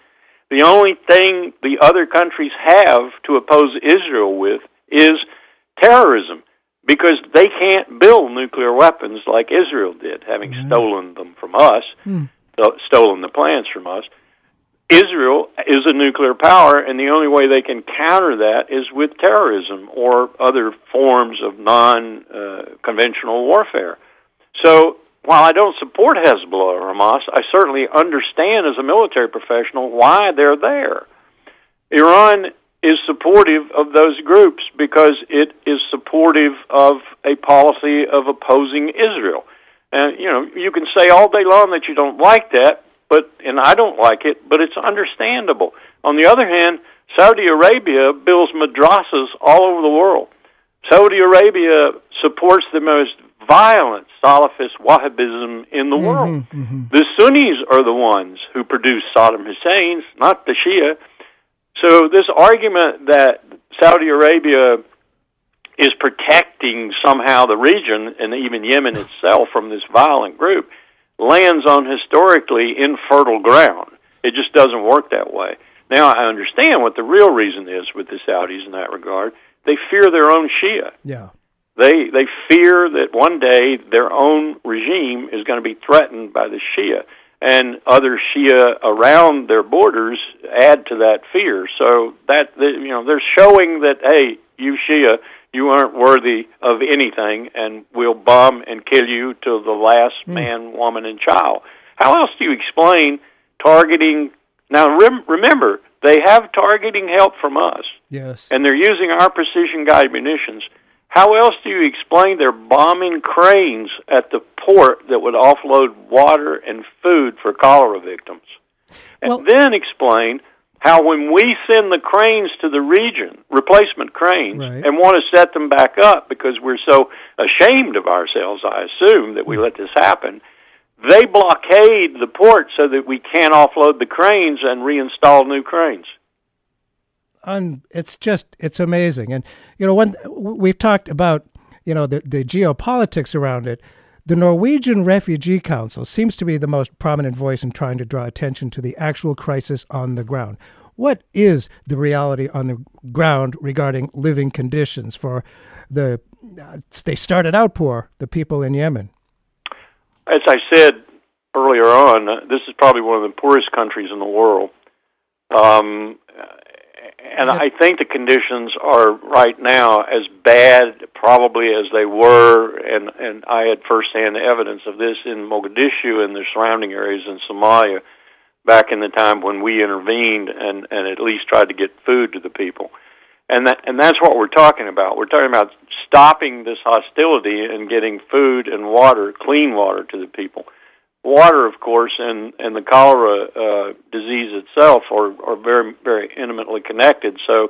The only thing the other countries have to oppose Israel with is terrorism because they can't build nuclear weapons like Israel did, having mm-hmm. stolen them from us, mm. stolen the plans from us. Israel is a nuclear power, and the only way they can counter that is with terrorism or other forms of non uh, conventional warfare. So, while I don't support Hezbollah or Hamas, I certainly understand as a military professional why they're there. Iran is supportive of those groups because it is supportive of a policy of opposing Israel. And, you know, you can say all day long that you don't like that, but and I don't like it, but it's understandable. On the other hand, Saudi Arabia builds madrasas all over the world. Saudi Arabia supports the most violent Salafist Wahhabism in the mm-hmm, world. Mm-hmm. The Sunnis are the ones who produce Saddam Hussein's, not the Shia. So this argument that Saudi Arabia is protecting somehow the region and even Yemen itself from this violent group lands on historically infertile ground. It just doesn't work that way. Now I understand what the real reason is with the Saudis in that regard. They fear their own Shia. Yeah. They they fear that one day their own regime is going to be threatened by the Shia and other Shia around their borders add to that fear. So that you know they're showing that hey, you Shia, you aren't worthy of anything, and we'll bomb and kill you to the last mm. man, woman, and child. How else do you explain targeting? Now, rem- remember, they have targeting help from us. Yes. And they're using our precision guided munitions. How else do you explain they're bombing cranes at the port that would offload water and food for cholera victims? And well, then explain how when we send the cranes to the region, replacement cranes, right. and want to set them back up because we're so ashamed of ourselves, I assume, that we mm-hmm. let this happen, they blockade the port so that we can't offload the cranes and reinstall new cranes. And it's just it's amazing, and you know when we've talked about you know the the geopolitics around it. The Norwegian Refugee Council seems to be the most prominent voice in trying to draw attention to the actual crisis on the ground. What is the reality on the ground regarding living conditions for the uh, they started out poor, the people in Yemen? As I said earlier on, this is probably one of the poorest countries in the world. Um, and I think the conditions are right now as bad probably as they were, and and I had firsthand evidence of this in Mogadishu and the surrounding areas in Somalia back in the time when we intervened and and at least tried to get food to the people. And that and that's what we're talking about. We're talking about stopping this hostility and getting food and water, clean water to the people water, of course, and and the cholera uh, disease itself are are very very intimately connected. So,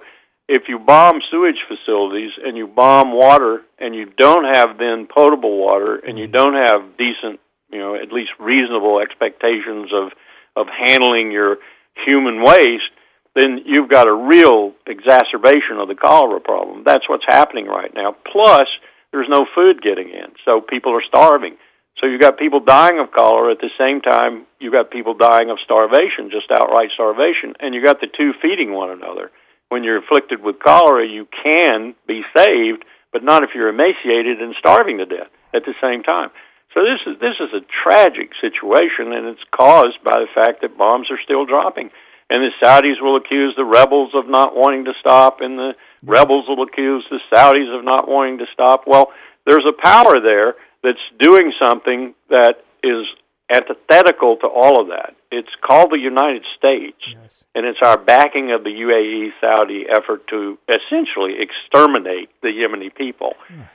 if you bomb sewage facilities and you bomb water and you don't have then potable water and you mm-hmm. don't have decent, you know, at least reasonable expectations of of handling your human waste, then you've got a real exacerbation of the cholera problem. That's what's happening right now. Plus, there's no food getting in, so people are starving. So you've got people dying of cholera at the same time you've got people dying of starvation, just outright starvation, and you've got the two feeding one another. When you're afflicted with cholera, you can be saved, but not if you're emaciated and starving to death at the same time. So this is this is a tragic situation, and it's caused by the fact that bombs are still dropping, and the Saudis will accuse the rebels of not wanting to stop, and the rebels will accuse the Saudis of not wanting to stop. Well, there's a power there that's doing something that is antithetical to all of that. It's called the United States, yes. and it's our backing of the UAE Saudi effort to essentially exterminate the Yemeni people. Oh,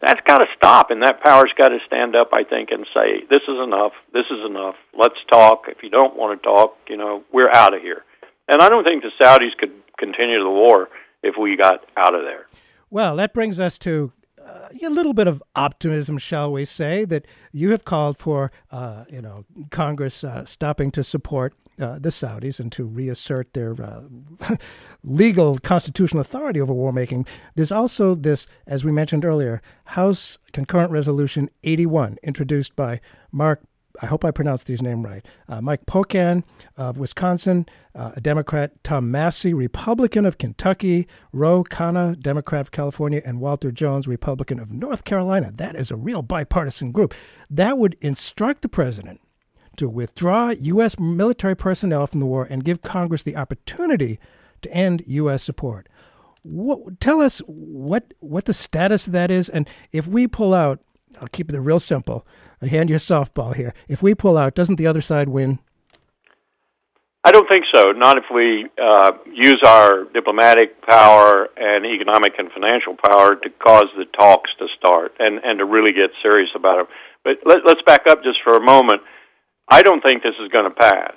That's got to stop, and that power's got to stand up, I think, and say, "This is enough. This is enough. Let's talk. If you don't want to talk, you know, we're out of here." And I don't think the Saudis could continue the war if we got out of there. Well, that brings us to a little bit of optimism, shall we say, that you have called for, uh, you know, Congress uh, stopping to support uh, the Saudis and to reassert their uh, legal constitutional authority over war making. There's also this, as we mentioned earlier, House Concurrent Resolution 81, introduced by Mark I hope I pronounced these names right. Uh, Mike Pocan of Wisconsin, uh, a Democrat, Tom Massie, Republican of Kentucky, Ro Khanna, Democrat of California, and Walter Jones, Republican of North Carolina. That is a real bipartisan group. That would instruct the president to withdraw U.S. military personnel from the war and give Congress the opportunity to end U.S. support. What, tell us what what the status of that is, and if we pull out, I'll keep it real simple. I hand you a softball here. If we pull out, doesn't the other side win? I don't think so. Not if we uh, use our diplomatic power and economic and financial power to cause the talks to start and, and to really get serious about it. But let, let's back up just for a moment. I don't think this is going to pass.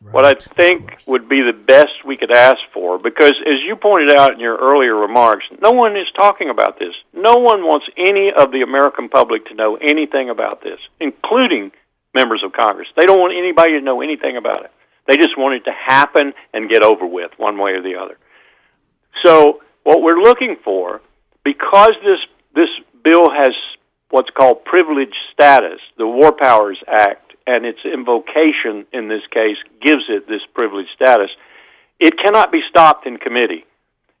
Right, what I think would be the best we could ask for, because as you pointed out in your earlier remarks, no one is talking about this. No one wants any of the American public to know anything about this, including members of Congress. They don't want anybody to know anything about it. They just want it to happen and get over with one way or the other. So what we're looking for, because this this bill has what's called privileged status, the War Powers Act and its invocation in this case gives it this privileged status, it cannot be stopped in committee.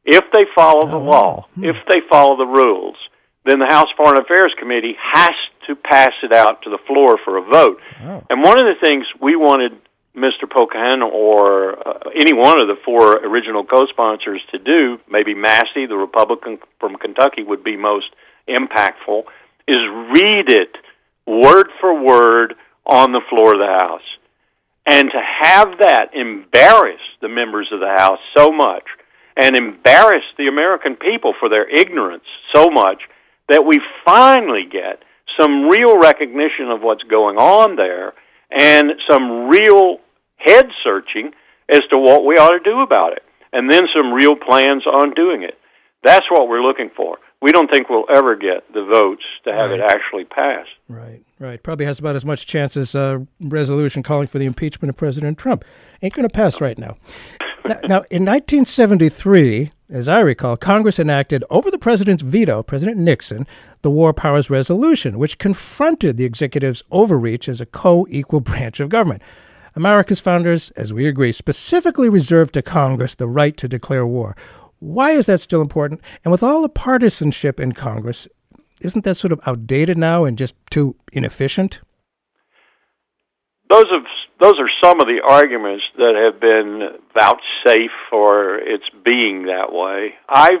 If they follow the oh, law, hmm. if they follow the rules, then the House Foreign Affairs Committee has to pass it out to the floor for a vote. Oh. And one of the things we wanted Mr. Pocan or uh, any one of the four original co-sponsors to do, maybe Massie, the Republican from Kentucky, would be most impactful, is read it word for word on the floor of the House. And to have that embarrass the members of the House so much and embarrass the American people for their ignorance so much that we finally get some real recognition of what's going on there and some real head searching as to what we ought to do about it. And then some real plans on doing it. That's what we're looking for we don't think we'll ever get the votes to have right. it actually pass. Right, right. Probably has about as much chance as a uh, resolution calling for the impeachment of President Trump. Ain't going to pass right now. now. Now, in 1973, as I recall, Congress enacted, over the president's veto, President Nixon, the War Powers Resolution, which confronted the executive's overreach as a co equal branch of government. America's founders, as we agree, specifically reserved to Congress the right to declare war. Why is that still important? And with all the partisanship in Congress, isn't that sort of outdated now and just too inefficient? Those those are some of the arguments that have been vouchsafed for its being that way. I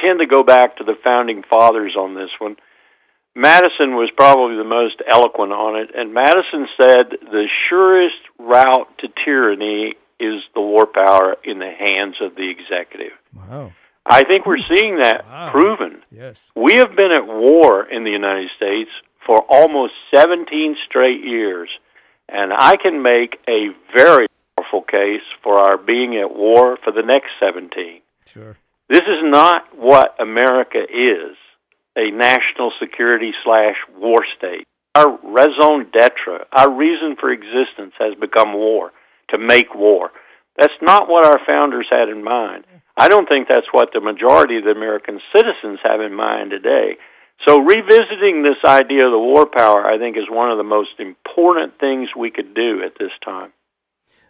tend to go back to the founding fathers on this one. Madison was probably the most eloquent on it, and Madison said the surest route to tyranny is the war power in the hands of the executive. Wow. I think we're seeing that wow. proven. Yes. We have been at war in the United States for almost 17 straight years, and I can make a very powerful case for our being at war for the next 17. Sure. This is not what America is, a national security slash war state. our raison d'etre, our reason for existence has become war, to make war. That's not what our founders had in mind. I don't think that's what the majority of the American citizens have in mind today. So revisiting this idea of the war power, I think, is one of the most important things we could do at this time.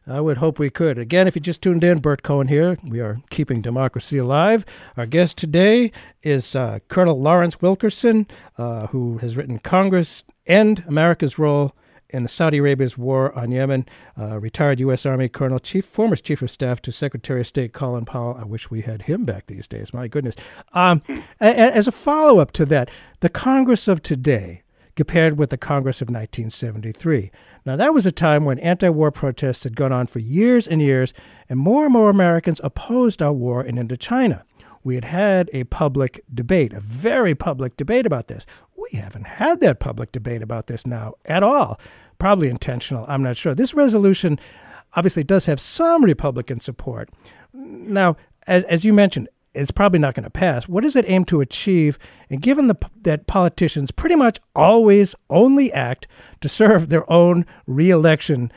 I would hope we could. Again, if you just tuned in, Bert Cohen here. We are keeping democracy alive. Our guest today is uh, Colonel Lawrence Wilkerson, uh, who has written Congress and America's Role in the Saudi Arabia's War on Yemen. Uh, retired U.S. Army Colonel, Chief, former Chief of Staff to Secretary of State Colin Powell. I wish we had him back these days. My goodness. Um, as a follow up to that, the Congress of today compared with the Congress of 1973. Now, that was a time when anti war protests had gone on for years and years, and more and more Americans opposed our war in Indochina. We had had a public debate, a very public debate about this. We haven't had that public debate about this now at all. Probably intentional, I'm not sure. This resolution obviously does have some Republican support. Now, as, as you mentioned, it's probably not going to pass. What does it aim to achieve? And given the, that politicians pretty much always only act to serve their own reelection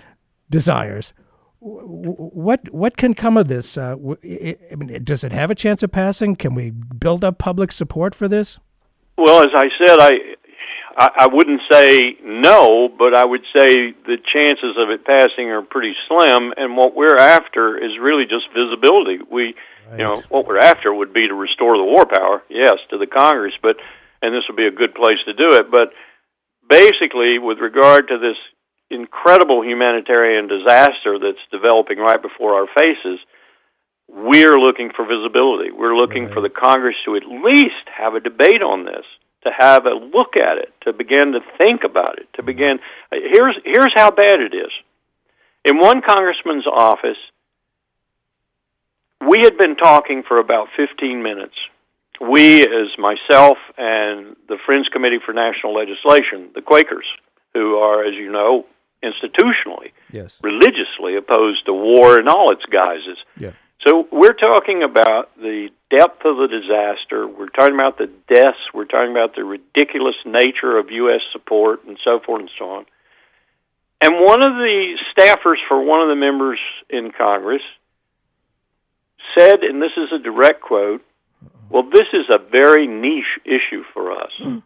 desires, what what can come of this? Uh, I mean, does it have a chance of passing? Can we build up public support for this? Well, as I said, I I, wouldn't say no, but I would say the chances of it passing are pretty slim. And what we're after is really just visibility. We Right. You know, what we're after would be to restore the war power, yes, to the Congress, but and this would be a good place to do it. But basically, with regard to this incredible humanitarian disaster that's developing right before our faces, we're looking for visibility. We're looking right. for the Congress to at least have a debate on this, to have a look at it, to begin to think about it, to begin. Uh, here's here's how bad it is. In one congressman's office, we had been talking for about 15 minutes. We, as myself and the Friends Committee for National Legislation, the Quakers, who are, as you know, institutionally, yes. religiously opposed to war in all its guises. Yeah. So we're talking about the depth of the disaster. We're talking about the deaths. We're talking about the ridiculous nature of U.S. support and so forth and so on. And one of the staffers for one of the members in Congress said, and this is a direct quote, well, this is a very niche issue for us, mm.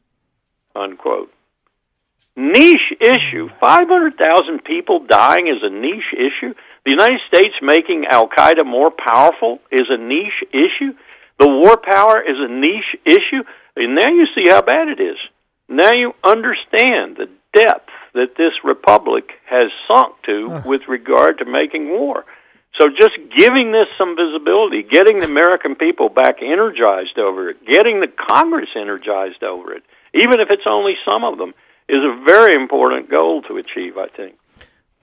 unquote. Niche issue. 500,000 people dying is a niche issue. The United States making Al Qaeda more powerful is a niche issue. The war power is a niche issue. And now you see how bad it is. Now you understand the depth that this republic has sunk to with regard to making war. So just giving this some visibility, getting the American people back energized over it, getting the Congress energized over it, even if it's only some of them, is a very important goal to achieve, I think.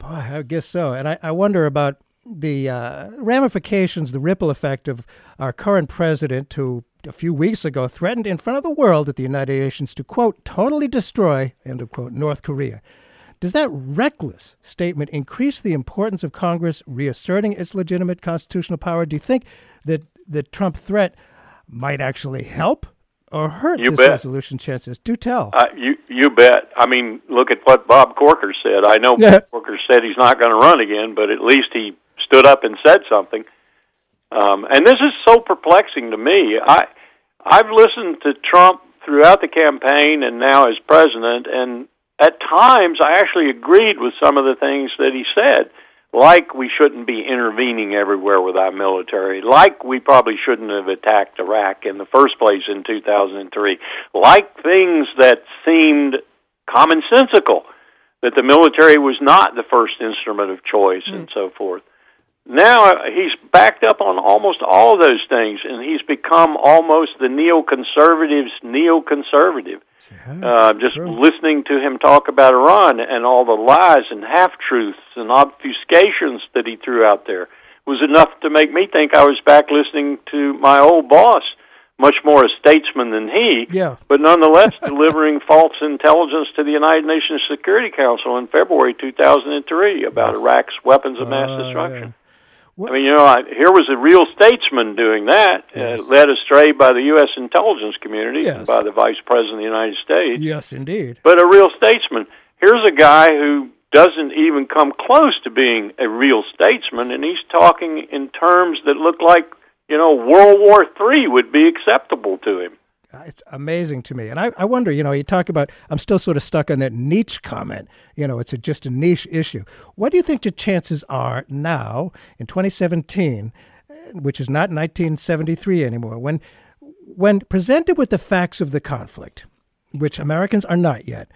Boy, I guess so. And I, I wonder about the uh, ramifications, the ripple effect of our current president, who a few weeks ago threatened in front of the world at the United Nations to, quote, totally destroy, end of quote, North Korea. Does that reckless statement increase the importance of Congress reasserting its legitimate constitutional power? Do you think that the Trump threat might actually help or hurt you this bet. resolution chances? Do tell. Uh, you you bet. I mean, look at what Bob Corker said. I know. Bob Corker said he's not going to run again, but at least he stood up and said something. Um, and this is so perplexing to me. I I've listened to Trump throughout the campaign and now as president, and at times I actually agreed with some of the things that he said, like we shouldn't be intervening everywhere with our military, like we probably shouldn't have attacked Iraq in the first place in 2003, like things that seemed commonsensical, that the military was not the first instrument of choice mm. and so forth. Now he's backed up on almost all of those things, and he's become almost the neoconservatives' neoconservative. Yeah, uh, just true. listening to him talk about Iran and all the lies and half truths and obfuscations that he threw out there was enough to make me think I was back listening to my old boss, much more a statesman than he, yeah. but nonetheless delivering false intelligence to the United Nations Security Council in February 2003 about yes. Iraq's weapons of mass uh, destruction. Yeah. I mean, you know, I, here was a real statesman doing that, uh, yes. uh, led astray by the U.S. intelligence community, yes. by the Vice President of the United States. Yes, indeed. But a real statesman. Here's a guy who doesn't even come close to being a real statesman, and he's talking in terms that look like, you know, World War III would be acceptable to him. Uh, it's amazing to me. And I, I wonder, you know, you talk about, I'm still sort of stuck on that niche comment. You know, it's a, just a niche issue. What do you think the chances are now in 2017, uh, which is not 1973 anymore, when, when presented with the facts of the conflict, which Americans are not yet,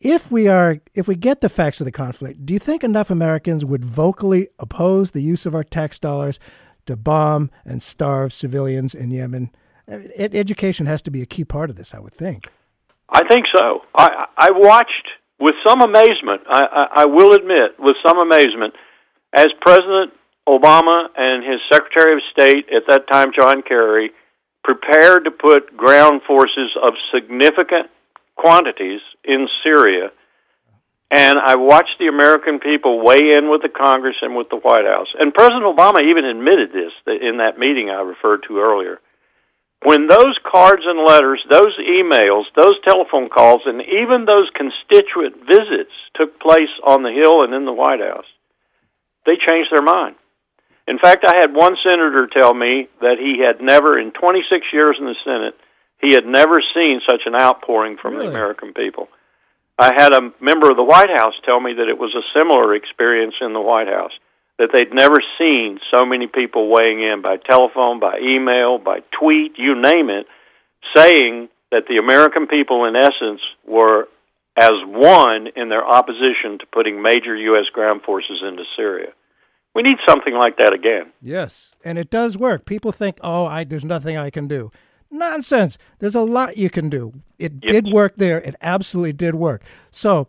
if we are if we get the facts of the conflict, do you think enough Americans would vocally oppose the use of our tax dollars to bomb and starve civilians in Yemen? Education has to be a key part of this, I would think. I think so. I, I watched with some amazement, I, I, I will admit, with some amazement, as President Obama and his Secretary of State at that time, John Kerry, prepared to put ground forces of significant quantities in Syria. And I watched the American people weigh in with the Congress and with the White House. And President Obama even admitted this in that meeting I referred to earlier when those cards and letters, those emails, those telephone calls, and even those constituent visits took place on the Hill and in the White House, they changed their mind. In fact, I had one senator tell me that he had never, in 26 years in the Senate, he had never seen such an outpouring from really? the American people. I had a member of the White House tell me that it was a similar experience in the White House that they'd never seen so many people weighing in by telephone, by email, by tweet, you name it, saying that the American people, in essence, were as one in their opposition to putting major U.S. ground forces into Syria. We need something like that again. Yes, and it does work. People think, oh, I, there's nothing I can do. Nonsense. There's a lot you can do. It yes. did work there. It absolutely did work. So,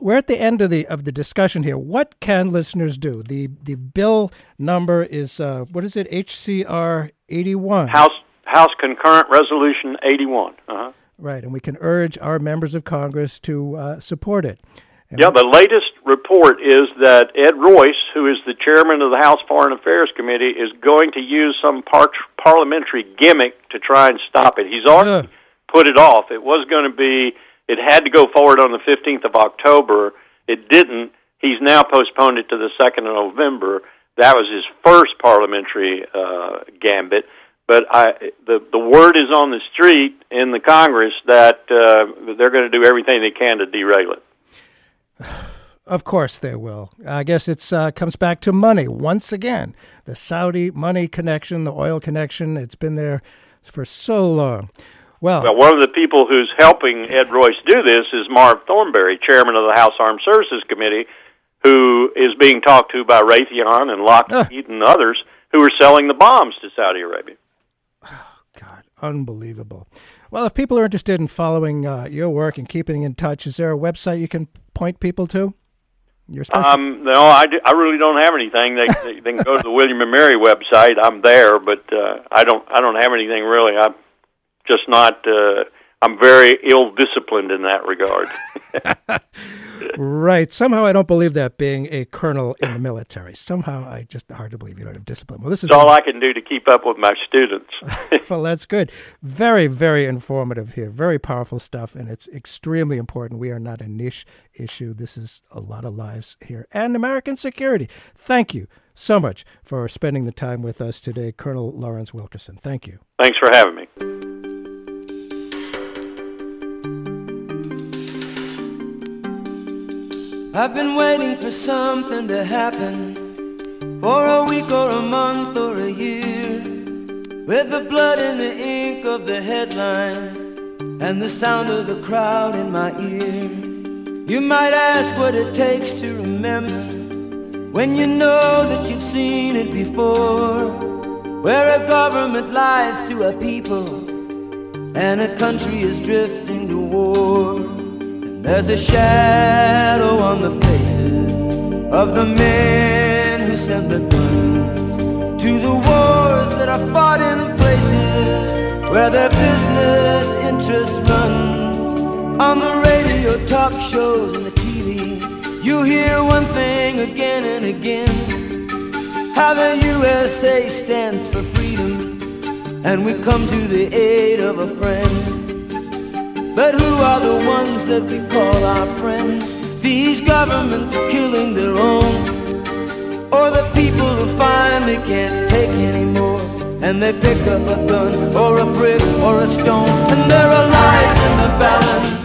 we're at the end of the of the discussion here. What can listeners do? The the bill number is uh, what is it? HCR eighty one. House House Concurrent Resolution eighty one. Uh-huh. Right, and we can urge our members of Congress to uh, support it. And yeah, the latest report is that Ed Royce, who is the chairman of the House Foreign Affairs Committee, is going to use some par- parliamentary gimmick to try and stop it. He's already uh. put it off. It was going to be it had to go forward on the 15th of October. It didn't. He's now postponed it to the 2nd of November. That was his first parliamentary uh, gambit. But I, the the word is on the street in the Congress that uh, they're going to do everything they can to derail it. Of course they will. I guess it uh, comes back to money once again. The Saudi money connection, the oil connection. It's been there for so long. Well, well, one of the people who's helping Ed Royce do this is Marv Thornberry, chairman of the House Armed Services Committee, who is being talked to by Raytheon and Lockheed uh. and others who are selling the bombs to Saudi Arabia. Oh, God, unbelievable. Well, if people are interested in following uh, your work and keeping in touch, is there a website you can point people to? Your um, no, I, do, I really don't have anything. They, they, they can go to the William and Mary website. I'm there, but uh, I don't I don't have anything really. I just not. Uh, I'm very ill disciplined in that regard. right. Somehow I don't believe that being a colonel in the military. Somehow I just hard to believe you don't have discipline. Well, this is all I can do to keep up with my students. well, that's good. Very, very informative here. Very powerful stuff, and it's extremely important. We are not a niche issue. This is a lot of lives here and American security. Thank you so much for spending the time with us today, Colonel Lawrence Wilkerson. Thank you. Thanks for having me. I've been waiting for something to happen for a week or a month or a year. With the blood and the ink of the headlines and the sound of the crowd in my ear. You might ask what it takes to remember when you know that you've seen it before. Where a government lies to a people and a country is drifting to war. There's a shadow on the faces of the men who sent the guns to the wars that are fought in places where their business interest runs. On the radio, talk shows, and the TV, you hear one thing again and again how the USA stands for freedom, and we come to the aid of a friend. But who are the ones that we call our friends? These governments killing their own, or the people who finally can't take anymore, and they pick up a gun or a brick or a stone, and there are lives in the balance